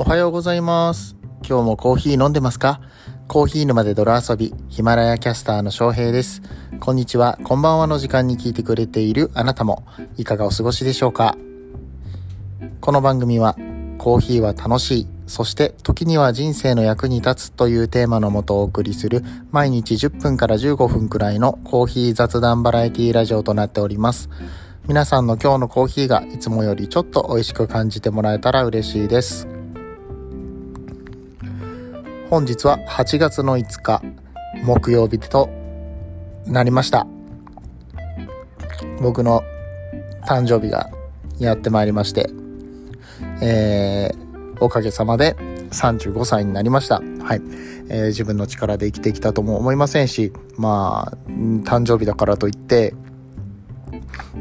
おはようございます。今日もコーヒー飲んでますか？コーヒー沼で泥遊び、ヒマラヤキャスターの翔平です。こんにちは、こんばんはの時間に聞いてくれているあなたも、いかがお過ごしでしょうか？この番組は、コーヒーは楽しい、そして時には人生の役に立つというテーマのもとお送りする、毎日10分から15分くらいのコーヒー雑談バラエティラジオとなっております。皆さんの今日のコーヒーがいつもよりちょっと美味しく感じてもらえたら嬉しいです。本日は8月の5日木曜日となりました。僕の誕生日がやってまいりまして、えー、おかげさまで35歳になりました。はい。えー自分の力で生きてきたとも思いませんし、まあ、誕生日だからといって、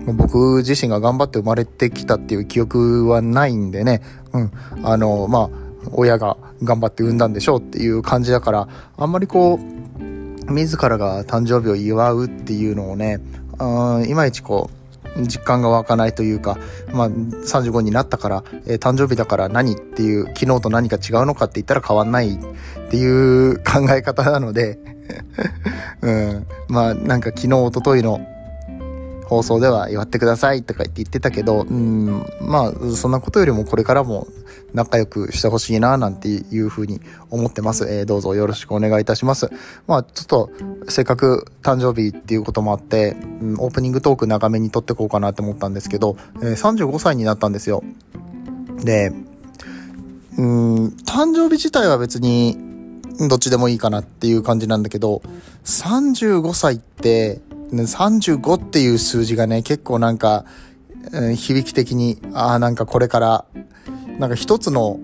僕自身が頑張って生まれてきたっていう記憶はないんでね、うん、あの、まあ、親が頑張って産んだんでしょうっていう感じだから、あんまりこう、自らが誕生日を祝うっていうのをね、いまいちこう、実感が湧かないというか、まあ、35になったから、えー誕生日だから何っていう、昨日と何か違うのかって言ったら変わんないっていう考え方なので、うん、まあ、なんか昨日、一昨日の放送では祝ってくださいとか言って言ってたけど、うん、まあ、そんなことよりもこれからも仲良くしてほしいな、なんていうふうに思ってます。えーどうぞよろしくお願いいたします。まあ、ちょっと、せっかく誕生日っていうこともあって、うんオープニングトーク長めに撮ってこうかなって思ったんですけど、えー35歳になったんですよ。で、うん、誕生日自体は別に、どっちでもいいかなっていう感じなんだけど、35歳って、ね35っていう数字がね、結構なんか、うん響き的に、ああ、なんかこれから、なんか一つの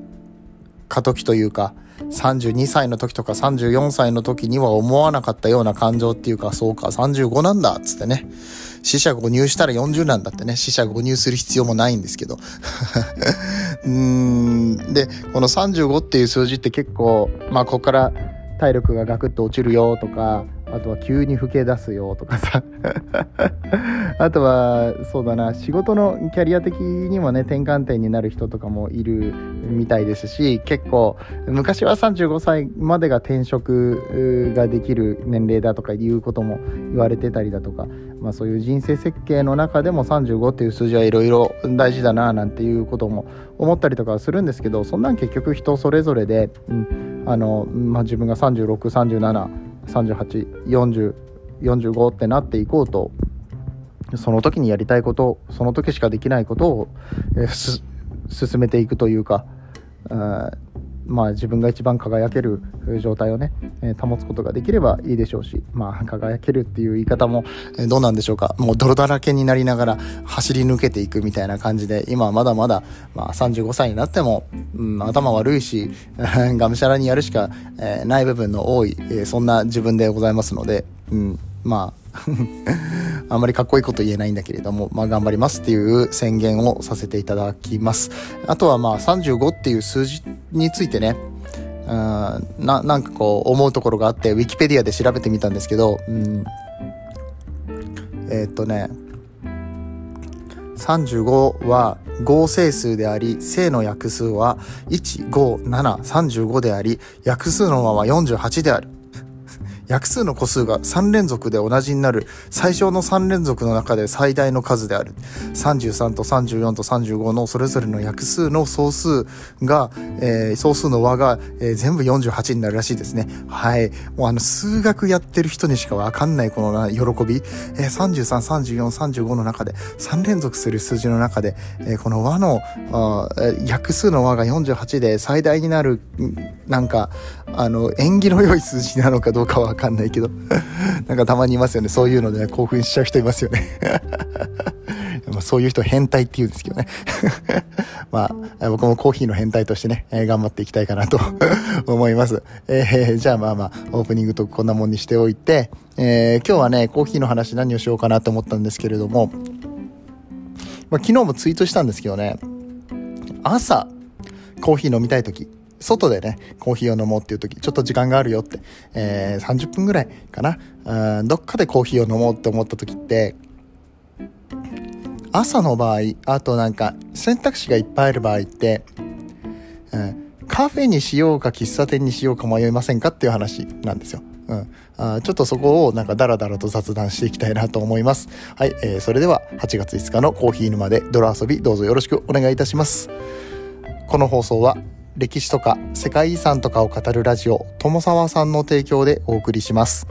過渡期というか、32歳の時とか34歳の時には思わなかったような感情っていうか、そうか、35なんだ、つってね。死者誤入したら40なんだってね、死者誤入する必要もないんですけど。うーん、で、この35っていう数字って結構、まあ、ここから体力がガクッと落ちるよとか、あとは急に老け出すよとかさ。あとは、そうだな、仕事のキャリア的にもね、転換点になる人とかもいるみたいですし、結構、昔は35歳までが転職ができる年齢だとかいうことも言われてたりだとか、まあそういう人生設計の中でも35っていう数字はいろいろ大事だななんていうことも思ったりとかするんですけど、そんなん結局人それぞれで、うん、あの、まあ自分が3637、384045ってなっていこうと、その時にやりたいこと、その時しかできないことを、えー進めていくというか、あーまあ自分が一番輝ける状態をね、え保つことができればいいでしょうし、まあ輝けるっていう言い方も、えどうなんでしょうか。もう泥だらけになりながら走り抜けていくみたいな感じで、今はまだまだ、まあ35歳になっても、うん、頭悪いし、がむしゃらにやるしか、えない部分の多い、えそんな自分でございますので、うん、まあ、あんまりかっこいいこと言えないんだけれども、まあ頑張りますっていう宣言をさせていただきます。あとはまあ35っていう数字についてね、うんな、なんかこう思うところがあって、ウィキペディアで調べてみたんですけど、うん、えーっとね、35は合成数であり、正の約数は1、5、7、35であり、約数の和は48である。約数の個数が3連続で同じになる最小の3連続の中で最大の数である。33と34と35のそれぞれの約数の総数が、えー総数の和が、えー全部48になるらしいですね。はい。もうあの、数学やってる人にしかわかんないこの喜び。えー33、34、35の中で、3連続する数字の中で、えーこの和の、あ約数の和が48で最大になる、なんか、あの、縁起の良い数字なのかどうかはわかんないけど、なんかたまにいますよね。そういうので、ね、興奮しちゃう人いますよね。まあそういう人変態って言うんですけどね。まあ、僕もコーヒーの変態としてね、えー頑張っていきたいかなと思います。えーじゃあまあまあ、オープニングとこんなもんにしておいて、えー今日はね、コーヒーの話何をしようかなと思ったんですけれども、まあ、昨日もツイートしたんですけどね、朝、コーヒー飲みたい時外でね、コーヒーを飲もうっていう時、ちょっと時間があるよって、えー30分ぐらいかな、うんどっかでコーヒーを飲もうって思った時って、朝の場合、あとなんか選択肢がいっぱいある場合って、うん、カフェにしようか喫茶店にしようか迷いませんかっていう話なんですよ。うん。あちょっとそこをなんかダラダラと雑談していきたいなと思います。はい、えー、それでは8月5日のコーヒー沼で泥遊びどうぞよろしくお願いいたします。この放送は歴史とか世界遺産とかを語るラジオ友沢さんの提供でお送りします。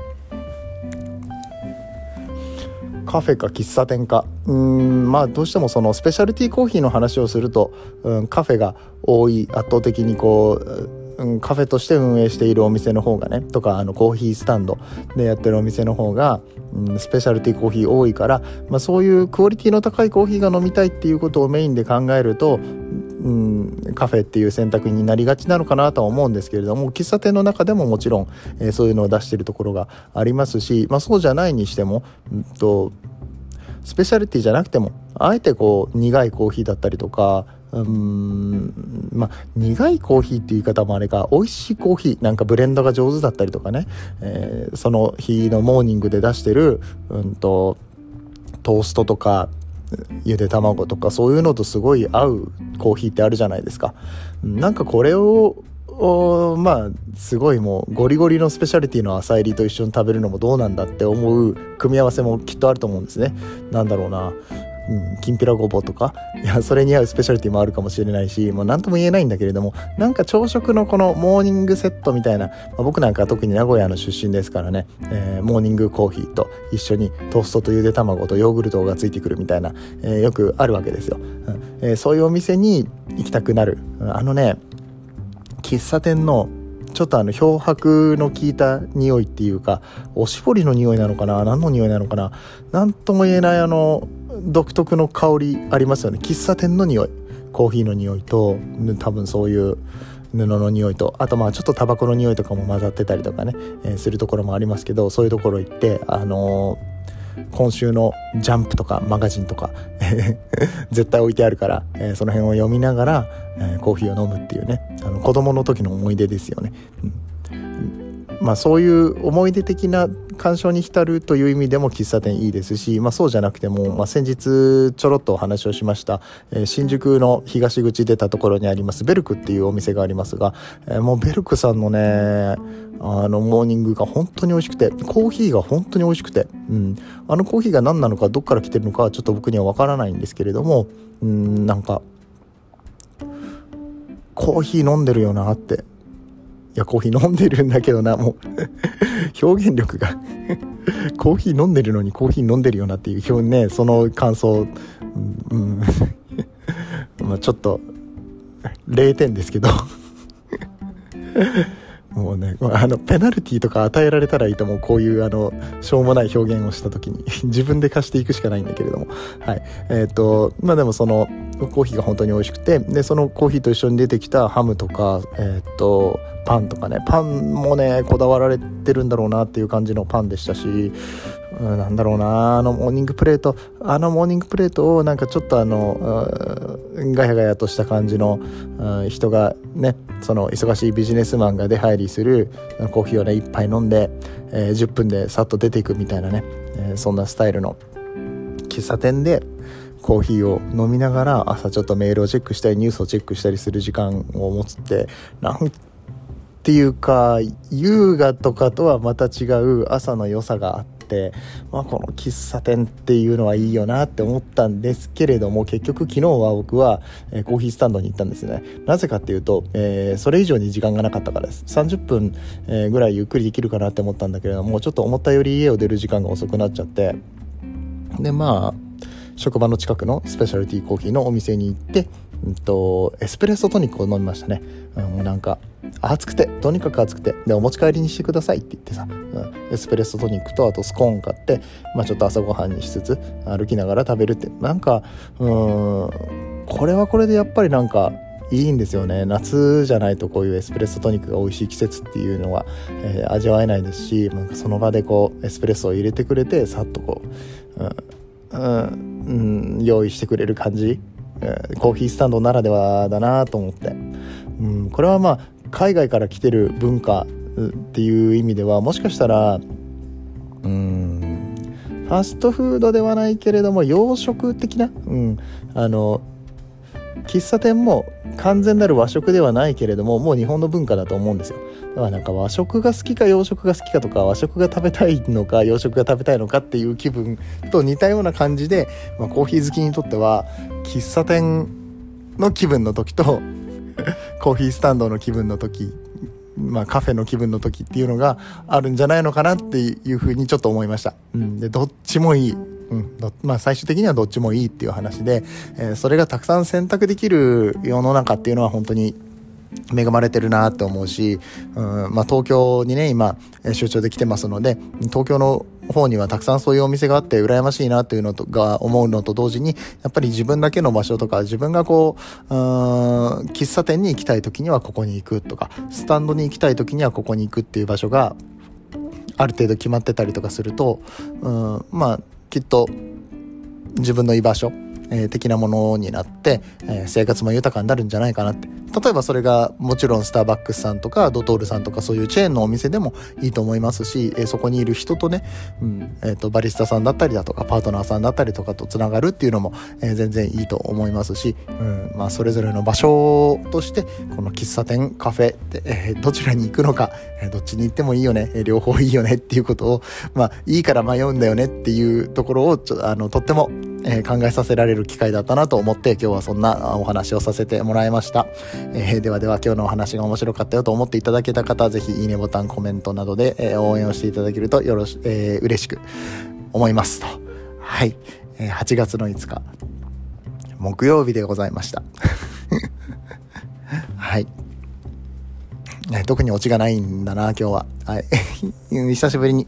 カフェか喫茶店かうんまあどうしてもそのスペシャルティーコーヒーの話をすると、うん、カフェが多い圧倒的にこう、うん、カフェとして運営しているお店の方がねとかあのコーヒースタンドでやってるお店の方が、うん、スペシャルティーコーヒー多いから、まあ、そういうクオリティの高いコーヒーが飲みたいっていうことをメインで考えるとうん、カフェっていう選択になりがちなのかなとは思うんですけれども喫茶店の中でももちろん、えー、そういうのを出してるところがありますし、まあ、そうじゃないにしても、うんと、スペシャリティじゃなくてもあえてこう苦いコーヒーだったりとかうんまあ苦いコーヒーっていう言い方もあれか美味しいコーヒーなんかブレンドが上手だったりとかね、えー、その日のモーニングで出してる、うんとトーストとかゆで卵とかそういうのとすごい合うコーヒーってあるじゃないですか。なんかこれをまあすごいもうゴリゴリのスペシャリティの朝入りと一緒に食べるのもどうなんだって思う組み合わせもきっとあると思うんですね。なんだろうな。うん、きんぴらごぼうとかいやそれに合うスペシャリティもあるかもしれないしもう何とも言えないんだけれどもなんか朝食のこのモーニングセットみたいな、まあ、僕なんか特に名古屋の出身ですからね、えー、モーニングコーヒーと一緒にトーストとゆで卵とヨーグルトがついてくるみたいな、えー、よくあるわけですよ、うんえー、そういうお店に行きたくなる。あのね喫茶店のちょっとあの漂白の効いた匂いっていうかおしぼりの匂いなのかな何の匂いなのかな何とも言えないあの独特の香りありますよね喫茶店の匂いコーヒーの匂いと多分そういう布の匂いとあとまあちょっとタバコの匂いとかも混ざってたりとかね、えー、するところもありますけどそういうところ行ってあのー、今週のジャンプとかマガジンとか 絶対置いてあるから、えー、その辺を読みながら、えコーヒーを飲むっていうねあの子供の時の思い出ですよね。うんまあ、そういう思い出的な鑑賞に浸るという意味でも喫茶店いいですし、まあ、そうじゃなくても、まあ、先日ちょろっとお話をしました、えー、新宿の東口出たところにありますベルクっていうお店がありますが、えー、もうベルクさんのねあのモーニングが本当に美味しくてコーヒーが本当に美味しくて、うん、あのコーヒーが何なのかどっから来てるのかはちょっと僕には分からないんですけれども、うん、なんかコーヒー飲んでるよなっていや、コーヒー飲んでるんだけどな、もう。表現力が。コーヒー飲んでるのにコーヒー飲んでるよなっていう表ね、その感想、うん、まあちょっと、0点ですけど。もうね、あの、ペナルティとか与えられたらいいと思う。こういう、あの、しょうもない表現をした時に 自分で貸していくしかないんだけれども。はい。えっ、と、まあでもその、コーヒーが本当に美味しくて、で、そのコーヒーと一緒に出てきたハムとか、えっ、と、パンとかね、パンもね、こだわられてるんだろうなっていう感じのパンでしたし、うん、なんだろうな、あのモーニングプレート、あのモーニングプレートをなんかちょっとあの、ガヤガヤとした感じの、人がね、その忙しいビジネスマンが出入りするコーヒーをね、一杯飲んで、えー、10分でさっと出ていくみたいなね、えー、そんなスタイルの喫茶店で、コーヒーを飲みながら朝ちょっとメールをチェックしたりニュースをチェックしたりする時間を持つってなんていうか優雅とかとはまた違う朝の良さがあって、まあ、この喫茶店っていうのはいいよなって思ったんですけれども結局昨日は僕は、えコーヒースタンドに行ったんですね。なぜかっていうと、えー、それ以上に時間がなかったからです。30分、えぐらいゆっくりできるかなって思ったんだけれどもちょっと思ったより家を出る時間が遅くなっちゃってでまあ職場の近くのスペシャルティーコーヒーのお店に行って、うんと、エスプレッソトニックを飲みましたね。うん、なんか、暑くて、とにかく暑くて、で、お持ち帰りにしてくださいって言ってさ、うん、エスプレッソトニックとあとスコーン買って、まあちょっと朝ごはんにしつつ、歩きながら食べるって、なんか、うん、これはこれでやっぱりなんか、いいんですよね夏じゃないとこういうエスプレッソトニックが美味しい季節っていうのは、えー、味わえないですしなんかその場でこうエスプレッソを入れてくれてさっとこう、うんうん、用意してくれる感じ、えー、コーヒースタンドならではだなと思って、うん、これはまあ海外から来てる文化っていう意味ではもしかしたらうんファストフードではないけれども洋食的な、うん、あの喫茶店も完全なる和食ではないけれどももう日本の文化だと思うんですよだからなんか和食が好きか洋食が好きかとか和食が食べたいのか洋食が食べたいのかっていう気分と似たような感じで、まあ、コーヒー好きにとっては喫茶店の気分の時と コーヒースタンドの気分の時まあ、カフェの気分の時っていうのがあるんじゃないのかなっていうふうにちょっと思いました。うん。で、どっちもいい。うん。まあ、最終的にはどっちもいいっていう話で、えー、それがたくさん選択できる世の中っていうのは本当に恵まれてるなって思うし、うんまあ、東京にね今出張で来てますので東京の方にはたくさんそういうお店があって羨ましいなというのとが思うのと同時にやっぱり自分だけの場所とか自分がこううん喫茶店に行きたい時にはここに行くとかスタンドに行きたい時にはここに行くっていう場所がある程度決まってたりとかするとうんまあきっと自分の居場所。えー、的なものになって、えー、生活も豊かになるんじゃないかなって。例えばそれがもちろんスターバックスさんとかドトールさんとかそういうチェーンのお店でもいいと思いますし、えー、そこにいる人とね、うんえーと、バリスタさんだったりだとかパートナーさんだったりとかとつながるっていうのも、えー、全然いいと思いますし、うんまあ、それぞれの場所としてこの喫茶店カフェで、えー、どちらに行くのか、えー、どっちに行ってもいいよね、えー、両方いいよねっていうことを、まあ、いいから迷うんだよねっていうところをちょあのとってもえー、考えさせられる機会だったなと思って今日はそんなお話をさせてもらいました。えー、ではでは今日のお話が面白かったよと思っていただけた方はぜひいいねボタン、コメントなどで、え、応援をしていただけるとよろし、えー、嬉しく思いますと。はい。え、8月の5日、木曜日でございました。はい。特にオチがないんだな、今日は。はい。久しぶりに、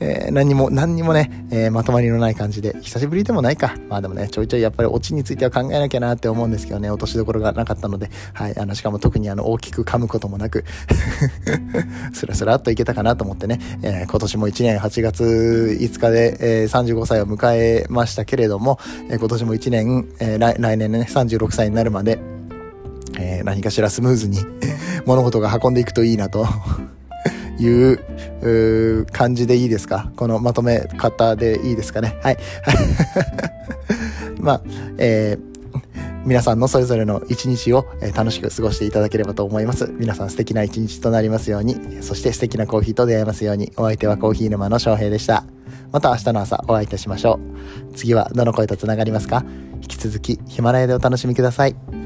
えー、何にも、何にもね、えー、まとまりのない感じで、久しぶりでもないか。まあでもね、ちょいちょいやっぱりオチについては考えなきゃなって思うんですけどね、落としどころがなかったので、はい。あの、しかも特にあの、大きく噛むこともなく スラスラっといけたかなと思ってね、えー、今年も1年8月5日で、えー、35歳を迎えましたけれども、えー、今年も1年、えー、来来年ね、36歳になるまで、えー、何かしらスムーズに物事が運んでいくといいなと いう感じでいいですか？このまとめ方でいいですかね？はい。まあ、えー皆さんのそれぞれの一日を楽しく過ごしていただければと思います。皆さん素敵な一日となりますように、そして素敵なコーヒーと出会えますように、お相手はコーヒー沼の翔平でした。また明日の朝お会いいたしましょう。次はどの声と繋がりますか？引き続きヒマラヤでお楽しみください。